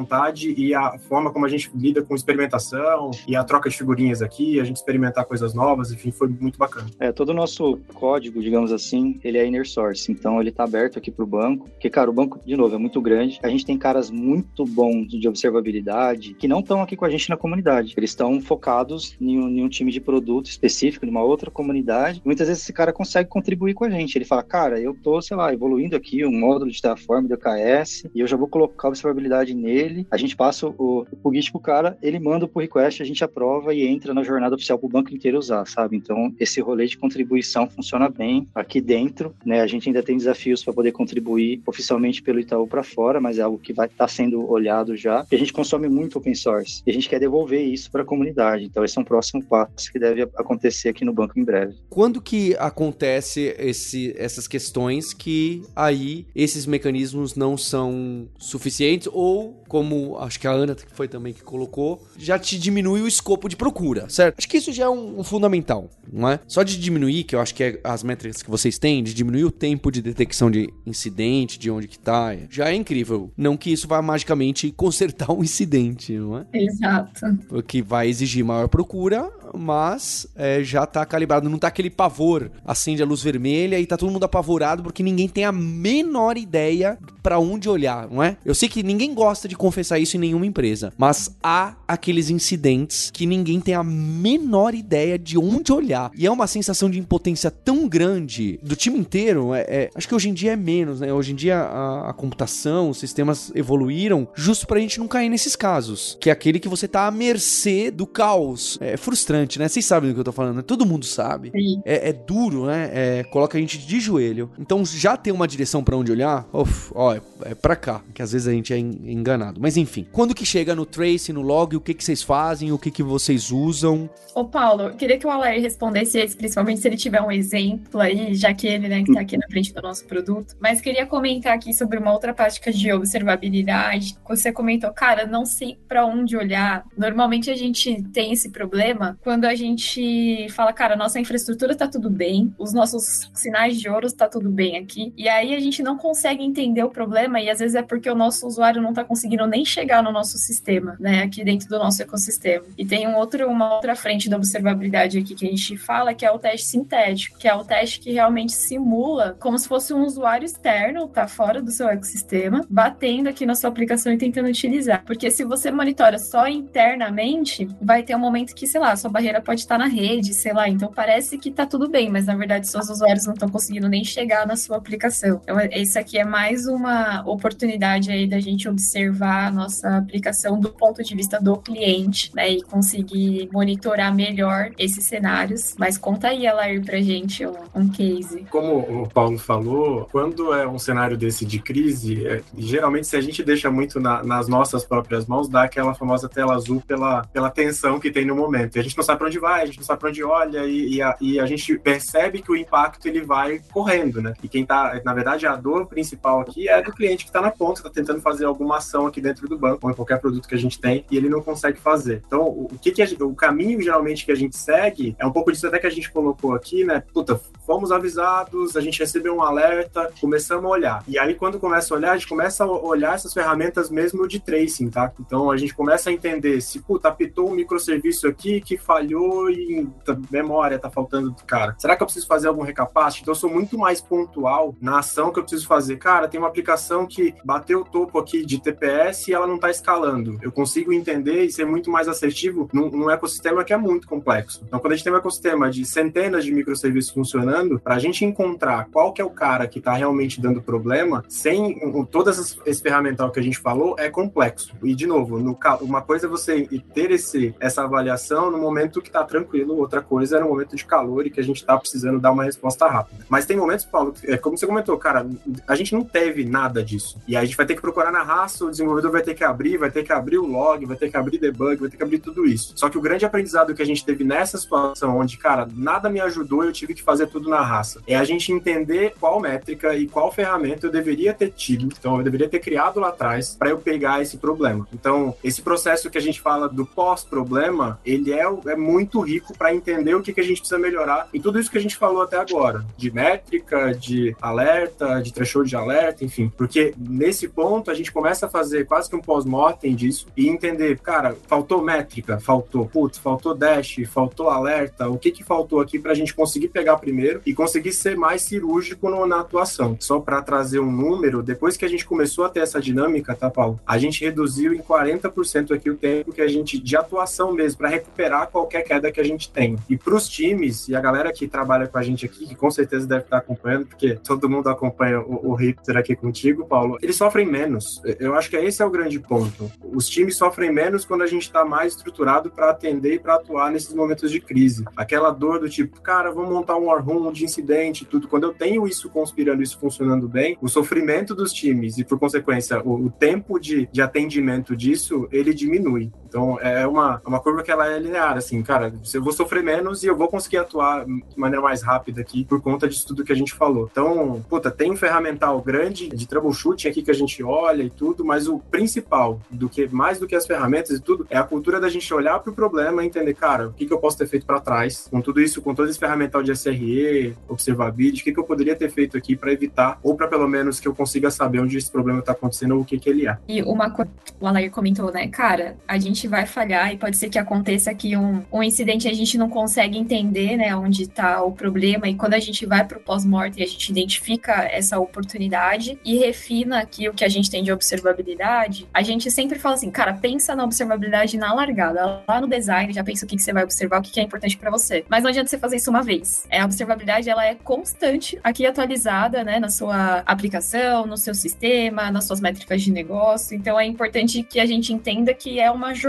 e a forma como a gente lida com experimentação e a troca de figurinhas aqui, a gente experimentar coisas novas, enfim, foi muito bacana. É, todo o nosso código, digamos assim, ele é inner source, então ele está aberto aqui para o banco, porque, cara, o banco, de novo, é muito grande, a gente tem caras muito bons de observabilidade que não estão aqui com a gente na comunidade, eles estão focados em um, em um, time de produto específico, numa outra comunidade, muitas vezes esse cara consegue contribuir com a gente, ele fala, cara, eu tô, sei lá, evoluindo aqui um módulo de Terraform, do KS, e eu já vou colocar observabilidade nele, a gente passa o, o Git pro cara, ele manda o pull request, a gente aprova e entra na jornada oficial pro banco inteiro usar, sabe? Então, esse rolê de contribuição funciona bem aqui dentro, né? A gente ainda tem desafios para poder contribuir oficialmente pelo Itaú para fora, mas é algo que vai estar tá sendo olhado já. E a gente consome muito open source e a gente quer devolver isso para a comunidade. Então, esse é um próximo passo que deve acontecer aqui no banco em breve. Quando que acontece esse, essas questões que aí esses mecanismos não são suficientes ou, como acho que a Ana foi também que colocou, já te diminui o escopo de procura, certo? Acho que isso já é um, um fundamental, não é? Só de diminuir, que eu acho que é as métricas que vocês têm, de diminuir o tempo de detecção de incidente, de onde que tá, já é incrível. Não que isso vá magicamente consertar um incidente, não é? Exato. O que vai exigir maior procura, mas é, já tá calibrado, não tá aquele pavor, acende a luz vermelha e tá todo mundo apavorado porque ninguém tem a menor ideia para onde olhar, não é? Eu sei que ninguém gosta de confessar isso em nenhuma empresa, mas há aqueles incidentes que ninguém tem a menor ideia de onde olhar. E é uma sensação de impotência tão grande do time inteiro. É, é acho que hoje em dia é menos, né? Hoje em dia a, a computação, os sistemas evoluíram justo pra gente não cair nesses casos. Que é aquele que você tá à mercê do caos. É frustrante, né? Vocês sabem do que eu tô falando, né? Todo mundo sabe. É, é, duro, né? É, coloca a gente de joelho. Então já tem uma direção para onde olhar, uf, ó, é, é pra cá. Que às vezes a gente é enganado. Mas enfim, quando que chega no trace, no log, o que que vocês fazem, o que que vocês usam? Ô Paulo, eu queria que o Alair respondesse esse, principalmente se ele tiver um exemplo aí, já que ele, né, que tá aqui na frente do nosso produto. Mas queria comentar aqui sobre uma outra prática de observabilidade. Você comentou, cara, não sei para onde olhar. Normalmente a gente tem esse problema quando a gente fala, cara, nossa infraestrutura tá tudo bem, os nossos sinais de ouro tá tudo bem aqui. E aí a gente não consegue entender o problema e às vezes é porque o nosso usuário não tá conseguindo nem chegar no nosso sistema, né, aqui dentro do nosso ecossistema. E tem um outro, uma outra frente da observabilidade aqui que a gente fala, que é o teste sintético, que é o teste que realmente simula como se fosse um usuário externo, tá fora do seu ecossistema, batendo aqui na sua aplicação e tentando utilizar. Porque se você monitora só internamente, vai ter um momento que, sei lá, sua barreira pode estar na rede, sei lá, então parece que tá tudo bem, mas na verdade seus usuários não estão conseguindo nem chegar na sua aplicação. Então, isso aqui é mais uma oportunidade aí da gente observar a nossa aplicação do ponto de vista do cliente, né, e conseguir monitorar melhor esses cenários. Mas conta aí, Alair, pra gente um, case. Como o Paulo falou, quando é um cenário desse de crise, é, geralmente se a gente deixa muito na, nas nossas próprias mãos, dá aquela famosa tela azul pela, pela tensão que tem no momento. E a gente não sabe para onde vai, a gente não sabe para onde olha e, e, a, e, a, gente percebe que o impacto ele vai correndo, né? E quem tá, na verdade, a dor principal aqui é do cliente que está na ponta, está tentando fazer alguma ação aqui aqui dentro do banco, ou em qualquer produto que a gente tem, e ele não consegue fazer. Então, o, que, que gente, o caminho geralmente que a gente segue é um pouco disso até que a gente colocou aqui, né? Puta, fomos avisados, a gente recebeu um alerta, começamos a olhar. E aí, quando começa a olhar, a gente começa a olhar essas ferramentas mesmo de tracing, tá? Então, a gente começa a entender se, puta, apitou um microserviço aqui que falhou e tá, memória tá faltando do cara. Será que eu preciso fazer algum recapacite? Então, eu sou muito mais pontual na ação que eu preciso fazer. Cara, tem uma aplicação que bateu o topo aqui de TPS e ela não tá escalando. Eu consigo entender e ser muito mais assertivo num, num ecossistema que é muito complexo. Então, quando a gente tem um ecossistema de centenas de microserviços funcionando, para a gente encontrar qual que é o cara que está realmente dando problema, sem todo esse ferramental que a gente falou, é complexo. E, de novo, no, uma coisa é você ter esse, essa avaliação no momento que está tranquilo, outra coisa é no momento de calor e que a gente está precisando dar uma resposta rápida. Mas tem momentos, Paulo, é como você comentou, cara, a gente não teve nada disso. E aí a gente vai ter que procurar na raça, o desenvolvedor vai ter que abrir, vai ter que abrir o log, vai ter que abrir debug, vai ter que abrir tudo isso. Só que o grande aprendizado que a gente teve nessa situação, onde, cara, nada me ajudou, eu tive que fazer tudo na raça, é a gente entender qual métrica e qual ferramenta eu deveria ter tido, então eu deveria ter criado lá atrás para eu pegar esse problema. Então, esse processo que a gente fala do pós-problema, ele é, é muito rico para entender o que, que a gente precisa melhorar. E tudo isso que a gente falou até agora, de métrica, de alerta, de threshold de alerta, enfim, porque nesse ponto a gente começa a fazer quase que um pós-mortem disso e entender, cara, faltou métrica, faltou, putz, faltou dash, faltou alerta, o que que faltou aqui para a gente conseguir pegar primeiro e conseguir ser mais cirúrgico no, na atuação. Só para trazer um número, depois que a gente começou a ter essa dinâmica, tá, Paulo? A gente reduziu em 40% aqui o tempo que a gente de atuação mesmo para recuperar qualquer queda que a gente tem. E para os times e a galera que trabalha com a gente aqui, que com certeza deve estar acompanhando, porque todo mundo acompanha o, o aqui contigo, Paulo, eles sofrem menos. Eu acho que esse é o grande ponto. Os times sofrem menos quando a gente está mais estruturado para atender e para atuar nesses momentos de crise. Aquela dor do tipo, cara, vamos montar um war room de incidente, tudo. Quando eu tenho isso conspirando, isso funcionando bem, o sofrimento dos times e, por consequência, o, o tempo de, de atendimento disso, ele diminui. Então, é uma, uma curva que ela é linear, assim, cara, eu vou sofrer menos e eu vou conseguir atuar de maneira mais rápida aqui por conta disso tudo que a gente falou. Então, puta, tem um ferramental grande de troubleshooting aqui que a gente olha e tudo, mas o principal, do que mais do que as ferramentas e tudo, é a cultura da gente olhar para o problema e entender, cara, o que, que eu posso ter feito para trás, com tudo isso, com todo esse ferramental de SRE, observability, o que, que eu poderia ter feito aqui para evitar, ou para pelo menos que eu consiga saber onde esse problema está acontecendo ou o que, que ele é. E uma coisa, o Alair comentou, né, cara, a gente vai falhar e pode ser que aconteça aqui um, um incidente a gente não consegue entender, né, onde está o problema, e quando a gente vai para o pós-morte e a gente identifica essa oportunidade e refina aqui o que a gente tem de observabilidade, a gente sempre fala assim, cara, pensa na observabilidade na largada, lá no design, já pensa o que, que você vai observar, o que, que é importante para você. Mas não adianta você fazer isso uma vez. É, a observabilidade, ela é constante, aqui atualizada, né, na sua aplicação, no seu sistema, nas suas métricas de negócio, então é importante que a gente entenda que é uma jornada,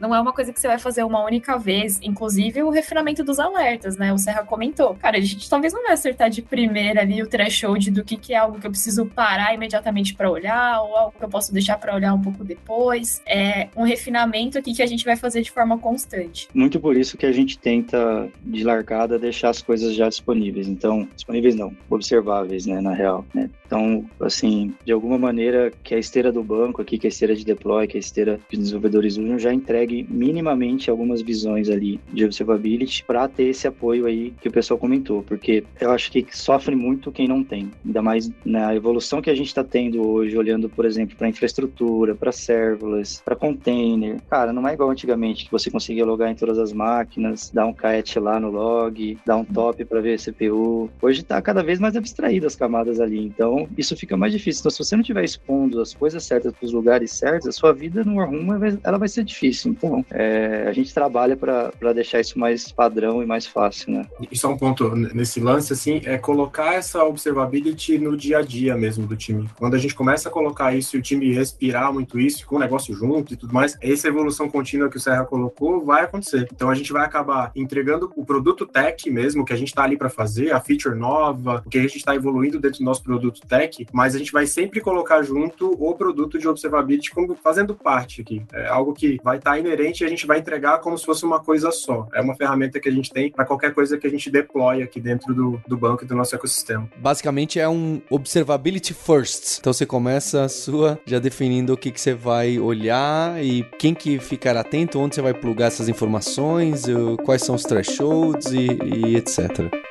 não é uma coisa que você vai fazer uma única vez, inclusive o refinamento dos alertas, né, o Serra comentou. Cara, a gente talvez não vai acertar de primeira ali o threshold do que, que é algo que eu preciso parar imediatamente para olhar, ou algo que eu posso deixar para olhar um pouco depois. É um refinamento aqui que a gente vai fazer de forma constante. Muito por isso que a gente tenta, de largada, deixar as coisas já disponíveis. Então, disponíveis não, observáveis, né, na real. Né? Então, assim, de alguma maneira, que a esteira do banco aqui, que a esteira de deploy, que a esteira de desenvolvedores júnior já entregue minimamente algumas visões ali de observability para ter esse apoio aí que o pessoal comentou, porque eu acho que sofre muito quem não tem, ainda mais na evolução que a gente está tendo hoje, olhando, por exemplo, para infraestrutura, para serverless, para container. Cara, não é igual antigamente que você conseguia logar em todas as máquinas, dar um cat lá no log, dar um top para ver CPU. Hoje está cada vez mais abstraído as camadas ali, então isso fica mais difícil. Então, se você não estiver expondo as coisas certas para os lugares certos, a sua vida no Warroom ela vai ser difícil. Então, é, a gente trabalha para deixar isso mais padrão e mais fácil, né? Isso é um ponto nesse lance, assim, é colocar essa observability no dia a dia mesmo do time. Quando a gente começa a colocar isso e o time respirar muito isso, com o negócio junto e tudo mais, essa evolução contínua que o Serra colocou vai acontecer. Então, a gente vai acabar entregando o produto tech mesmo, que a gente está ali para fazer, a feature nova, o que a gente está evoluindo dentro do nosso produto tech, mas a gente vai sempre colocar junto o produto de observability como fazendo parte aqui. É algo que vai estar tá inerente e a gente vai entregar como se fosse uma coisa só. É uma ferramenta que a gente tem para qualquer coisa que a gente deploy aqui dentro do, do banco e do nosso ecossistema. Basicamente é um observability first. Então você começa a sua já definindo o que, que você vai olhar e quem que ficar atento, onde você vai plugar essas informações, quais são os thresholds e, e etc.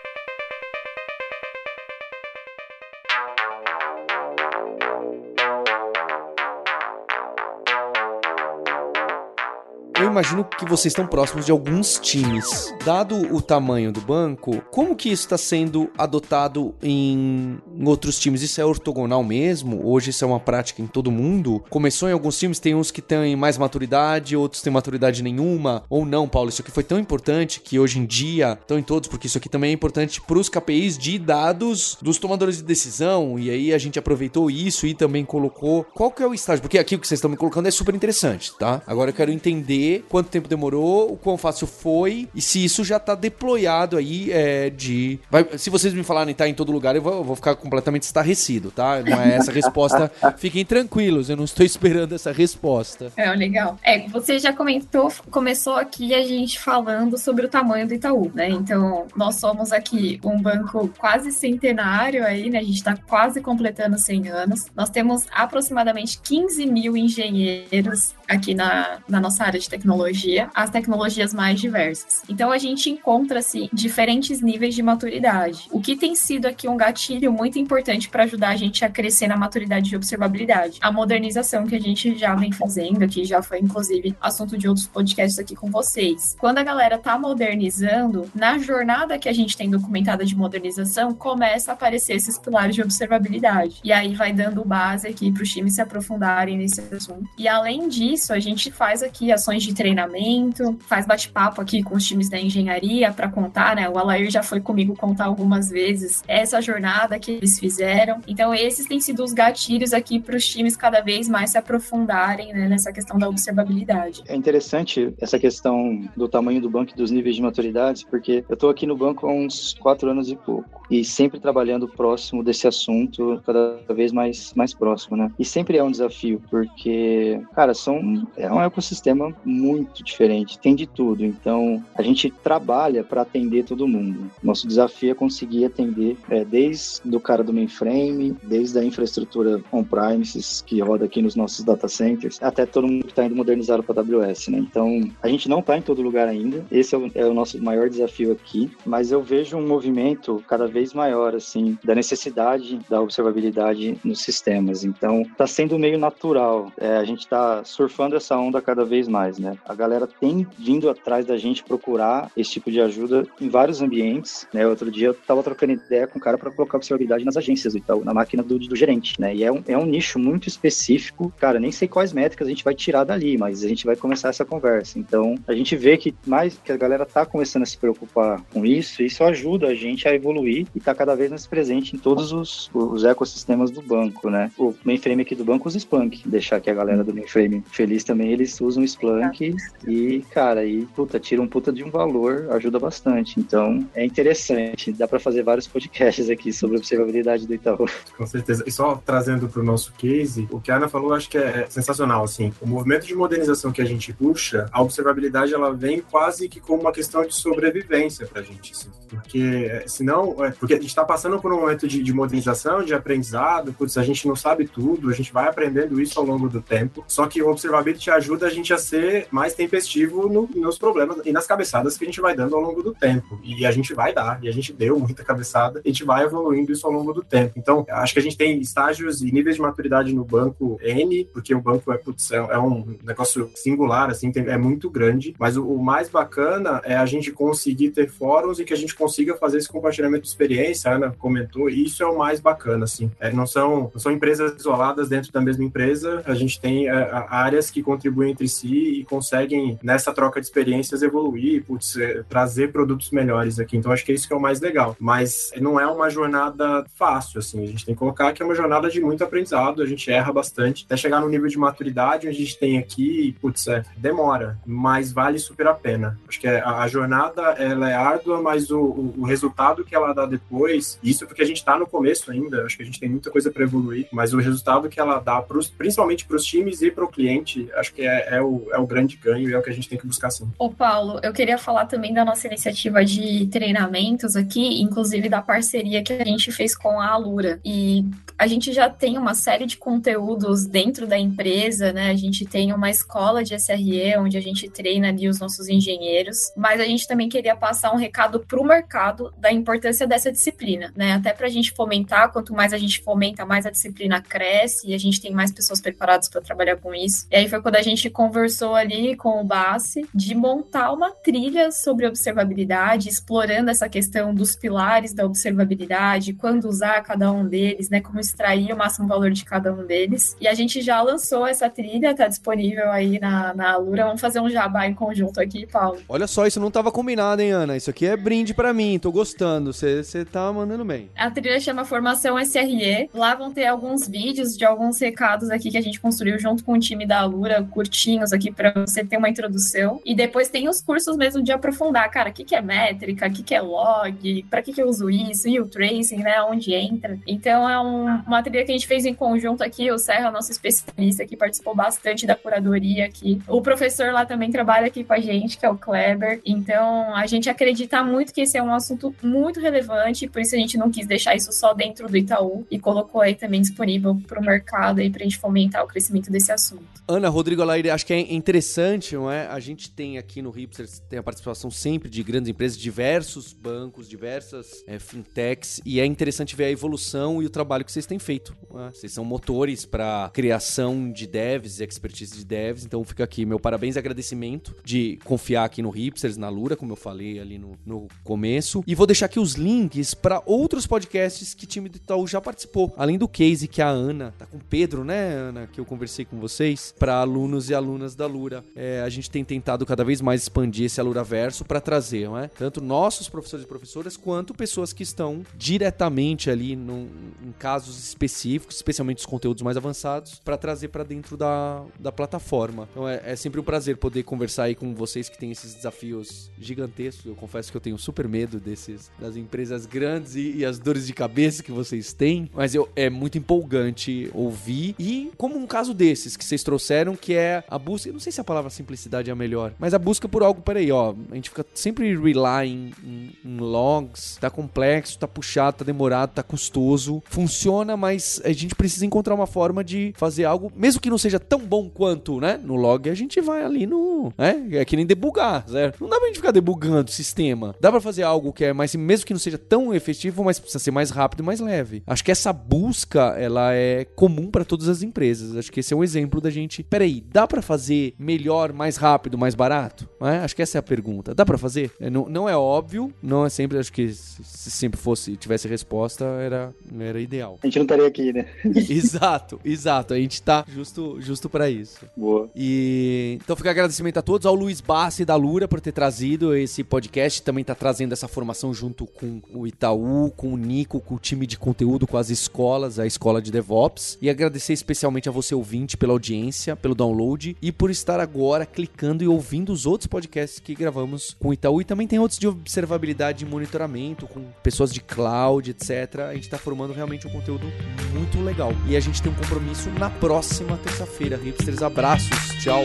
imagino que vocês estão próximos de alguns times. Dado o tamanho do banco, como que isso está sendo adotado em, outros times? Isso é ortogonal mesmo? Hoje isso é uma prática em todo mundo? Começou em alguns times, tem uns que têm mais maturidade, outros têm maturidade nenhuma, ou não, Paulo? Isso aqui foi tão importante que hoje em dia estão em todos, porque isso aqui também é importante para os KPIs de dados dos tomadores de decisão, e aí a gente aproveitou isso e também colocou. Qual que é o estágio? Porque aqui o que vocês estão me colocando é super interessante, tá? Agora eu quero entender quanto tempo demorou, o quão fácil foi e se isso já tá deployado aí é, de. Vai, se vocês me falarem tá em todo lugar, eu vou, eu vou ficar completamente estarrecido, tá? Não é essa resposta. Fiquem tranquilos, eu não estou esperando essa resposta. É, legal. É, você já comentou, começou aqui a gente falando sobre o tamanho do Itaú, né? Então, nós somos aqui um banco quase centenário aí, né? A gente está quase completando 100 anos. Nós temos aproximadamente 15 mil engenheiros aqui na, na nossa área de tecnologia, as tecnologias mais diversas. Então a gente encontra-se diferentes níveis de maturidade. O que tem sido aqui um gatilho muito importante para ajudar a gente a crescer na maturidade de observabilidade? A modernização que a gente já vem fazendo, que já foi inclusive assunto de outros podcasts aqui com vocês. Quando a galera tá modernizando, na jornada que a gente tem documentada de modernização, começa a aparecer esses pilares de observabilidade. E aí vai dando base aqui para os times se aprofundarem nesse assunto. E além disso, isso, a gente faz aqui ações de treinamento, faz bate-papo aqui com os times da engenharia para contar, né? O Alair já foi comigo contar algumas vezes essa jornada que eles fizeram. Então, esses têm sido os gatilhos aqui para os times cada vez mais se aprofundarem né, nessa questão da observabilidade. É interessante essa questão do tamanho do banco e dos níveis de maturidade, porque eu estou aqui no banco há uns quatro anos e pouco e sempre trabalhando próximo desse assunto, cada vez mais, mais próximo, né? E sempre é um desafio, porque, cara, são é um ecossistema muito diferente, tem de tudo. Então, a gente trabalha para atender todo mundo. Nosso desafio é conseguir atender é, desde o cara do mainframe, desde a infraestrutura on-premises que roda aqui nos nossos data centers, até todo mundo que está indo modernizado para AWS, né? Então, a gente não está em todo lugar ainda. Esse é o, é o nosso maior desafio aqui, mas eu vejo um movimento cada vez maior, assim, da necessidade da observabilidade nos sistemas. Então, está sendo meio natural. É, a gente está surfando surfando essa onda cada vez mais, né? A galera tem vindo atrás da gente procurar esse tipo de ajuda em vários ambientes, né? Outro dia eu tava trocando ideia com um cara para colocar observabilidade nas agências e tal, na máquina do, do gerente, né? E é um, é um nicho muito específico, cara, nem sei quais métricas a gente vai tirar dali, mas a gente vai começar essa conversa. Então, a gente vê que mais que a galera tá começando a se preocupar com isso, e isso ajuda a gente a evoluir e tá cada vez mais presente em todos os, os ecossistemas do banco, né? O mainframe aqui do banco usa Splunk, deixar que a galera do mainframe também, eles usam Splunk e, cara, aí, puta, tira um puta de um valor, ajuda bastante. Então, é interessante. Dá para fazer vários podcasts aqui sobre observabilidade do Itaú. Com certeza. E só trazendo para o nosso case, o que a Ana falou, acho que é sensacional, assim. O movimento de modernização que a gente puxa, a observabilidade, ela vem quase que como uma questão de sobrevivência pra gente, assim. Porque, é, senão, é, porque a gente está passando por um momento de, de modernização, de aprendizado, putz, a gente não sabe tudo, a gente vai aprendendo isso ao longo do tempo, só que o observability ajuda a gente a ser mais tempestivo no, nos problemas e nas cabeçadas que a gente vai dando ao longo do tempo. E a gente vai dar, e a gente deu muita cabeçada, a gente vai evoluindo isso ao longo do tempo. Então, acho que a gente tem estágios e níveis de maturidade no banco N, porque o banco é, putz, é, é um negócio singular, assim, tem, é muito grande, mas o, o mais bacana é a gente conseguir ter fóruns e que a gente consiga fazer esse compartilhamento de experiência, a Ana comentou, e isso é o mais bacana, assim. É, não, são, não são empresas isoladas dentro da mesma empresa, a gente tem é, áreas áreas que contribuem entre si e conseguem, nessa troca de experiências, evoluir, putz, é, trazer produtos melhores aqui. Então, acho que é isso que é o mais legal. Mas não é uma jornada fácil, assim. A gente tem que colocar que é uma jornada de muito aprendizado, a gente erra bastante, até chegar no nível de maturidade onde a gente tem aqui, putz, é, demora, mas vale super a pena. Acho que é, a, a jornada, ela é árdua, mas o, o, o, resultado que ela dá depois, isso porque a gente está no começo ainda, acho que a gente tem muita coisa para evoluir, mas o resultado que ela dá, pros, principalmente para os times e para o cliente, acho que é, é, o, é o grande ganho e é o que a gente tem que buscar sim. Ô Paulo, eu queria falar também da nossa iniciativa de treinamentos aqui, inclusive da parceria que a gente fez com a Alura. E a gente já tem uma série de conteúdos dentro da empresa, né? A gente tem uma escola de SRE onde a gente treina ali os nossos engenheiros, mas a gente também queria passar um recado para o mercado da importância dessa disciplina, né? Até para a gente fomentar, quanto mais a gente fomenta, mais a disciplina cresce e a gente tem mais pessoas preparadas para trabalhar com isso. E foi quando a gente conversou ali com o Bassi de montar uma trilha sobre observabilidade, explorando essa questão dos pilares da observabilidade, quando usar cada um deles, né? Como extrair o máximo valor de cada um deles. E a gente já lançou essa trilha, tá disponível aí na, na Alura. Vamos fazer um jabá em conjunto aqui, Paulo. Olha só, isso não tava combinado, hein, Ana? Isso aqui é brinde para mim, tô gostando. Você tá mandando bem. A trilha chama Formação SRE. Lá vão ter alguns vídeos de alguns recados aqui que a gente construiu junto com o time da Alura, curtinhos aqui para você ter uma introdução. E depois tem os cursos mesmo de aprofundar, cara, o que, que é métrica, o que, que é log, para que, que eu uso isso, e o tracing, né, onde entra. Então é um, uma trilha que a gente fez em conjunto aqui, o Serra, nosso especialista, que participou bastante da curadoria aqui. O professor lá também trabalha aqui com a gente, que é o Kleber. Então a gente acredita muito que esse é um assunto muito relevante, por isso a gente não quis deixar isso só dentro do Itaú e colocou aí também disponível para o mercado aí para a gente fomentar o crescimento desse assunto. Ana, Rodrigo Alaire, acho que é interessante, não é? A gente tem aqui no Hipsters, tem a participação sempre de grandes empresas, diversos bancos, diversas é, fintechs, e é interessante ver a evolução e o trabalho que vocês têm feito. É? Vocês são motores para criação de devs, expertise de devs, então fica aqui meu parabéns e agradecimento de confiar aqui no Hipsters, na Lura, como eu falei ali no, no começo. E vou deixar aqui os links para outros podcasts que o time do Itaú já participou. Além do case que a Ana, tá com o Pedro, né, Ana, que eu conversei com vocês, para alunos e alunas da Lura. É, a gente tem tentado cada vez mais expandir esse Alura Verso para trazer, não é? Tanto nossos professores e professoras, quanto pessoas que estão diretamente ali num, em casos específicos, especialmente os conteúdos mais avançados, para trazer para dentro da, da plataforma. Então é, é sempre um prazer poder conversar aí com vocês que têm esses desafios gigantescos. Eu confesso que eu tenho super medo desses das empresas grandes e, e as dores de cabeça que vocês têm, mas eu, é muito empolgante ouvir e como um caso desses que vocês trouxeram, que é a busca, eu não sei se a palavra simplicidade é a melhor, mas a busca por algo, peraí, ó, a gente fica sempre relying em, logs, tá complexo, tá puxado, tá demorado, tá custoso, funciona, mas a gente precisa encontrar uma forma de fazer algo, mesmo que não seja tão bom quanto, né, no log, a gente vai ali no, né, é que nem debugar, certo? Não dá pra gente ficar debugando o sistema, dá pra fazer algo que é mais, mesmo que não seja tão efetivo, mas precisa ser mais rápido e mais leve. Acho que essa busca, ela é comum para todas as empresas, acho que esse é um exemplo da gente, peraí, dá para fazer melhor, mais rápido, mais barato? É? Acho que essa é a pergunta. Dá para fazer? É, não, não é óbvio, não é sempre, acho que se sempre fosse, tivesse resposta, era, era ideal. A gente não estaria aqui, né? exato, exato. A gente tá justo, justo para isso. Boa. E então fica agradecimento a todos, ao Luiz Bassi da Lura por ter trazido esse podcast, também tá trazendo essa formação junto com o Itaú, com o Nico, com o time de conteúdo, com as escolas, a escola de DevOps. E agradecer especialmente a você ouvinte pela audiência, pelo download e por estar agora clicando e ouvindo os outros podcasts que gravamos com o Itaú. E também tem outros de observabilidade e monitoramento, com pessoas de cloud, etc. A gente está formando realmente um conteúdo muito legal. E a gente tem um compromisso na próxima terça-feira. Hipsters, abraços, tchau.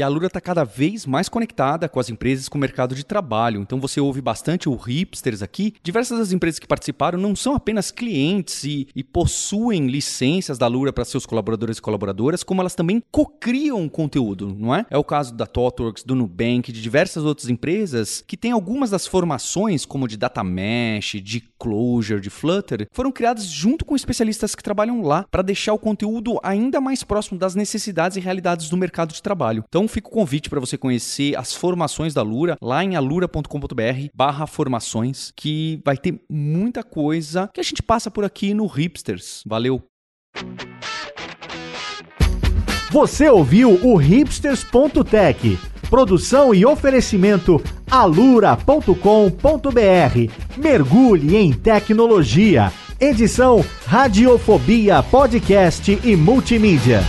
E a Lura está cada vez mais conectada com as empresas com o mercado de trabalho. Então você ouve bastante o Hipsters aqui. Diversas das empresas que participaram não são apenas clientes e, e possuem licenças da Lura para seus colaboradores e colaboradoras, como elas também cocriam conteúdo, não é? É o caso da ThoughtWorks, do Nubank, de diversas outras empresas que têm algumas das formações, como de Data Mesh, de Clojure, de Flutter, foram criadas junto com especialistas que trabalham lá para deixar o conteúdo ainda mais próximo das necessidades e realidades do mercado de trabalho. Então fica o convite para você conhecer as formações da Lura lá em alura.com.br/barra formações, que vai ter muita coisa que a gente passa por aqui no Hipsters. Valeu! Você ouviu o hipsters.tech. Produção e oferecimento alura.com.br. Mergulhe em tecnologia. Edição Radiofobia Podcast e Multimídia.